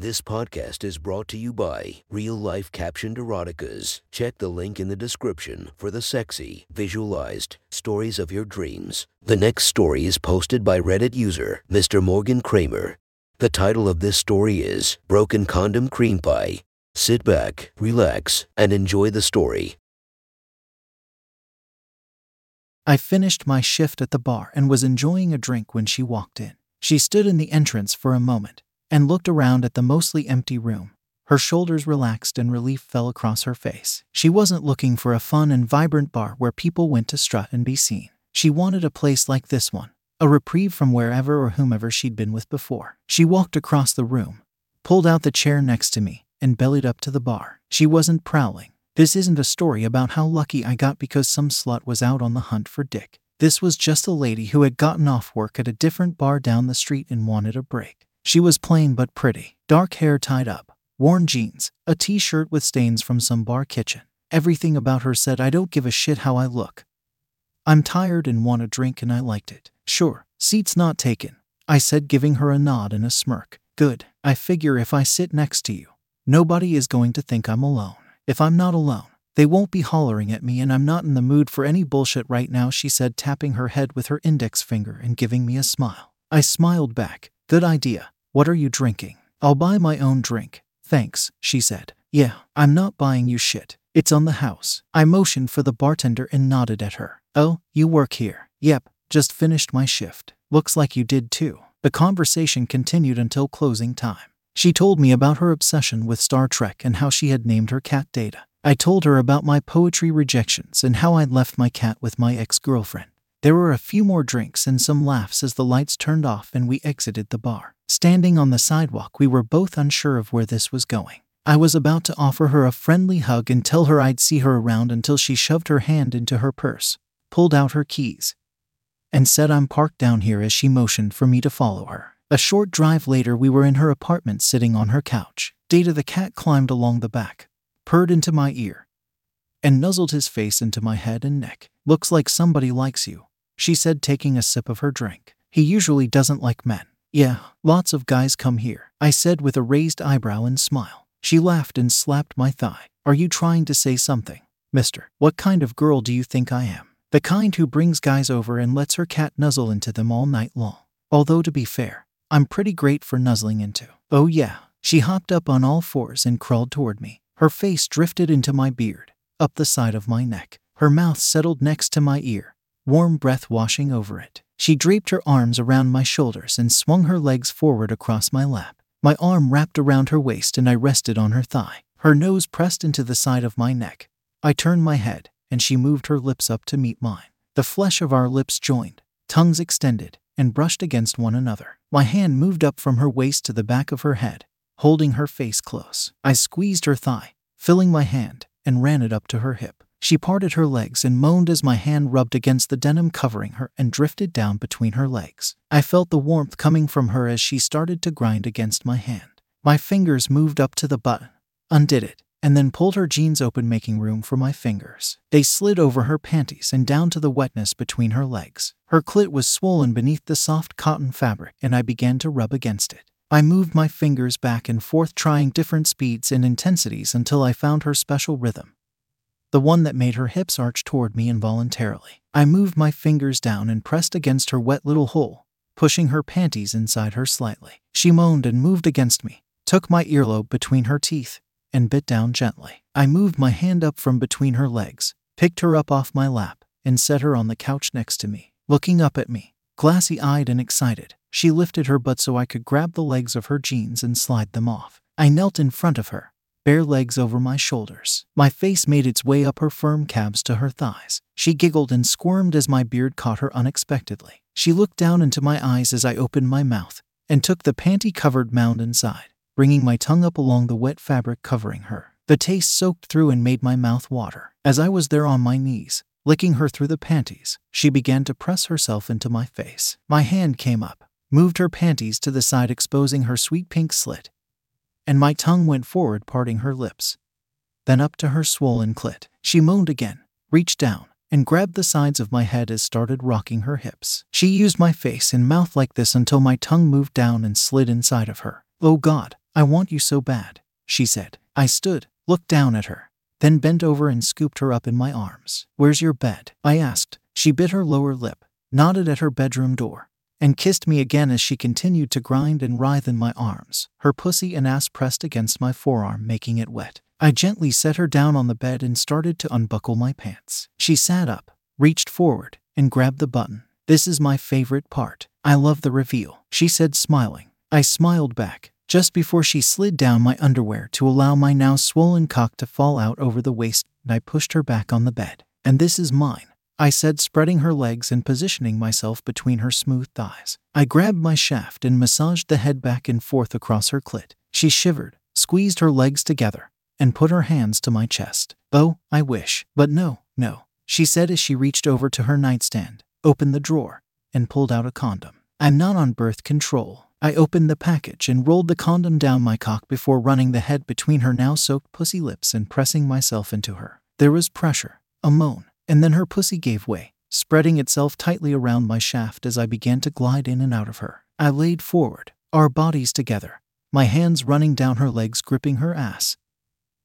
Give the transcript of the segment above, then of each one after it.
This podcast is brought to you by Real Life Captioned Eroticas. Check the link in the description for the sexy, visualized stories of your dreams. The next story is posted by Reddit user Mr. Morgan Kramer. The title of this story is Broken Condom Cream Pie. Sit back, relax, and enjoy the story. I finished my shift at the bar and was enjoying a drink when she walked in. She stood in the entrance for a moment and looked around at the mostly empty room. Her shoulders relaxed and relief fell across her face. She wasn't looking for a fun and vibrant bar where people went to strut and be seen. She wanted a place like this one, a reprieve from wherever or whomever she'd been with before. She walked across the room, pulled out the chair next to me, and bellied up to the bar. She wasn't prowling. This isn't a story about how lucky I got because some slut was out on the hunt for dick. This was just a lady who had gotten off work at a different bar down the street and wanted a break. She was plain but pretty, dark hair tied up, worn jeans, a t shirt with stains from some bar kitchen. Everything about her said, I don't give a shit how I look. I'm tired and want a drink, and I liked it. Sure, seat's not taken, I said, giving her a nod and a smirk. Good, I figure if I sit next to you, nobody is going to think I'm alone. If I'm not alone, they won't be hollering at me, and I'm not in the mood for any bullshit right now, she said, tapping her head with her index finger and giving me a smile. I smiled back. Good idea. What are you drinking? I'll buy my own drink. Thanks, she said. Yeah, I'm not buying you shit. It's on the house. I motioned for the bartender and nodded at her. Oh, you work here? Yep, just finished my shift. Looks like you did too. The conversation continued until closing time. She told me about her obsession with Star Trek and how she had named her cat Data. I told her about my poetry rejections and how I'd left my cat with my ex girlfriend. There were a few more drinks and some laughs as the lights turned off and we exited the bar. Standing on the sidewalk, we were both unsure of where this was going. I was about to offer her a friendly hug and tell her I'd see her around until she shoved her hand into her purse, pulled out her keys, and said I'm parked down here as she motioned for me to follow her. A short drive later, we were in her apartment sitting on her couch. Data the cat climbed along the back, purred into my ear, and nuzzled his face into my head and neck. Looks like somebody likes you, she said, taking a sip of her drink. He usually doesn't like men. Yeah, lots of guys come here, I said with a raised eyebrow and smile. She laughed and slapped my thigh. Are you trying to say something? Mister, what kind of girl do you think I am? The kind who brings guys over and lets her cat nuzzle into them all night long. Although, to be fair, I'm pretty great for nuzzling into. Oh, yeah. She hopped up on all fours and crawled toward me. Her face drifted into my beard, up the side of my neck. Her mouth settled next to my ear, warm breath washing over it. She draped her arms around my shoulders and swung her legs forward across my lap. My arm wrapped around her waist and I rested on her thigh. Her nose pressed into the side of my neck. I turned my head, and she moved her lips up to meet mine. The flesh of our lips joined, tongues extended, and brushed against one another. My hand moved up from her waist to the back of her head, holding her face close. I squeezed her thigh, filling my hand, and ran it up to her hip. She parted her legs and moaned as my hand rubbed against the denim covering her and drifted down between her legs. I felt the warmth coming from her as she started to grind against my hand. My fingers moved up to the button, undid it, and then pulled her jeans open, making room for my fingers. They slid over her panties and down to the wetness between her legs. Her clit was swollen beneath the soft cotton fabric, and I began to rub against it. I moved my fingers back and forth, trying different speeds and intensities until I found her special rhythm the one that made her hips arch toward me involuntarily. I moved my fingers down and pressed against her wet little hole, pushing her panties inside her slightly. She moaned and moved against me, took my earlobe between her teeth, and bit down gently. I moved my hand up from between her legs, picked her up off my lap, and set her on the couch next to me. Looking up at me, glassy eyed and excited, she lifted her butt so I could grab the legs of her jeans and slide them off. I knelt in front of her, bare legs over my shoulders. My face made its way up her firm calves to her thighs. She giggled and squirmed as my beard caught her unexpectedly. She looked down into my eyes as I opened my mouth and took the panty covered mound inside, bringing my tongue up along the wet fabric covering her. The taste soaked through and made my mouth water. As I was there on my knees, licking her through the panties, she began to press herself into my face. My hand came up, moved her panties to the side, exposing her sweet pink slit, and my tongue went forward, parting her lips. Then up to her swollen clit. She moaned again, reached down, and grabbed the sides of my head as started rocking her hips. She used my face and mouth like this until my tongue moved down and slid inside of her. Oh God, I want you so bad, she said. I stood, looked down at her, then bent over and scooped her up in my arms. Where's your bed? I asked. She bit her lower lip, nodded at her bedroom door, and kissed me again as she continued to grind and writhe in my arms, her pussy and ass pressed against my forearm, making it wet. I gently set her down on the bed and started to unbuckle my pants. She sat up, reached forward, and grabbed the button. This is my favorite part. I love the reveal, she said, smiling. I smiled back, just before she slid down my underwear to allow my now swollen cock to fall out over the waist, and I pushed her back on the bed. And this is mine, I said, spreading her legs and positioning myself between her smooth thighs. I grabbed my shaft and massaged the head back and forth across her clit. She shivered, squeezed her legs together, and put her hands to my chest. Oh, I wish. But no, no, she said as she reached over to her nightstand, opened the drawer, and pulled out a condom. I'm not on birth control. I opened the package and rolled the condom down my cock before running the head between her now soaked pussy lips and pressing myself into her. There was pressure, a moan, and then her pussy gave way, spreading itself tightly around my shaft as I began to glide in and out of her. I laid forward, our bodies together, my hands running down her legs, gripping her ass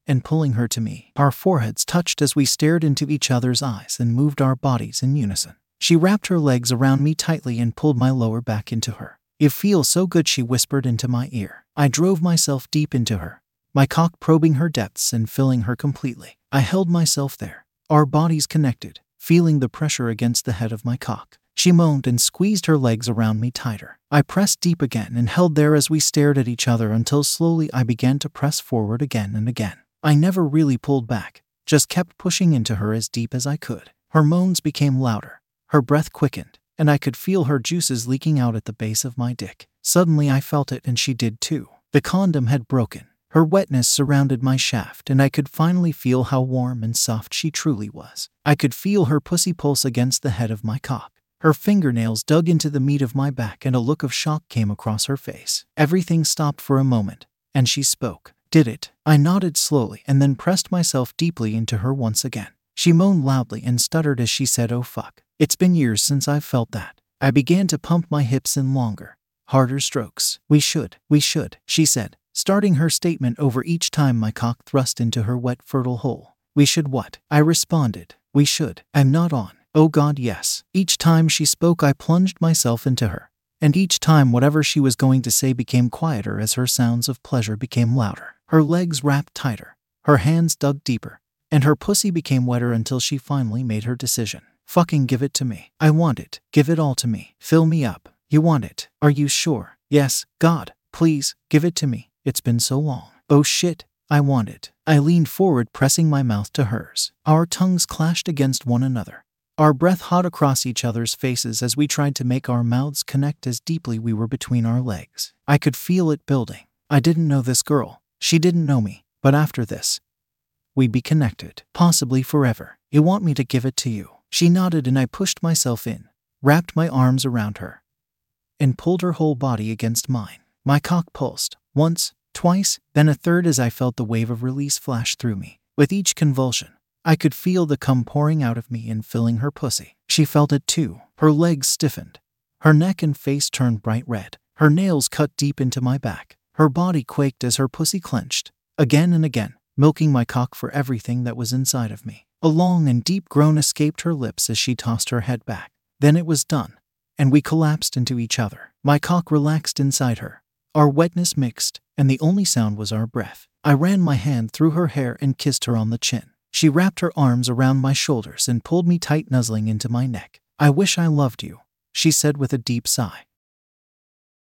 and pulling her to me. Our foreheads touched as we stared into each other's eyes and moved our bodies in unison. She wrapped her legs around me tightly and pulled my lower back into her. It feels so good, she whispered into my ear. I drove myself deep into her, my cock probing her depths and filling her completely. I held myself there, our bodies connected, feeling the pressure against the head of my cock. She moaned and squeezed her legs around me tighter. I pressed deep again and held there as we stared at each other until slowly I began to press forward again and again. I never really pulled back, just kept pushing into her as deep as I could. Her moans became louder, her breath quickened, and I could feel her juices leaking out at the base of my dick. Suddenly I felt it and she did too. The condom had broken, her wetness surrounded my shaft, and I could finally feel how warm and soft she truly was. I could feel her pussy pulse against the head of my cock. Her fingernails dug into the meat of my back, and a look of shock came across her face. Everything stopped for a moment, and she spoke. Did it? I nodded slowly and then pressed myself deeply into her once again. She moaned loudly and stuttered as she said, Oh fuck. It's been years since I've felt that. I began to pump my hips in longer, harder strokes. We should, we should, she said, starting her statement over each time my cock thrust into her wet, fertile hole. We should what? I responded. We should. I'm not on. Oh God, yes. Each time she spoke, I plunged myself into her. And each time, whatever she was going to say became quieter as her sounds of pleasure became louder. Her legs wrapped tighter, her hands dug deeper, and her pussy became wetter until she finally made her decision. Fucking give it to me. I want it. Give it all to me. Fill me up. You want it. Are you sure? Yes, God, please, give it to me. It's been so long. Oh shit, I want it. I leaned forward, pressing my mouth to hers. Our tongues clashed against one another, our breath hot across each other's faces as we tried to make our mouths connect as deeply we were between our legs. I could feel it building. I didn't know this girl. She didn't know me. But after this, we'd be connected, possibly forever. You want me to give it to you? She nodded and I pushed myself in, wrapped my arms around her, and pulled her whole body against mine. My cock pulsed, once, twice, then a third as I felt the wave of release flash through me. With each convulsion, I could feel the cum pouring out of me and filling her pussy. She felt it too. Her legs stiffened. Her neck and face turned bright red. Her nails cut deep into my back. Her body quaked as her pussy clenched, again and again, milking my cock for everything that was inside of me. A long and deep groan escaped her lips as she tossed her head back. Then it was done, and we collapsed into each other. My cock relaxed inside her. Our wetness mixed, and the only sound was our breath. I ran my hand through her hair and kissed her on the chin. She wrapped her arms around my shoulders and pulled me tight, nuzzling into my neck. I wish I loved you, she said with a deep sigh.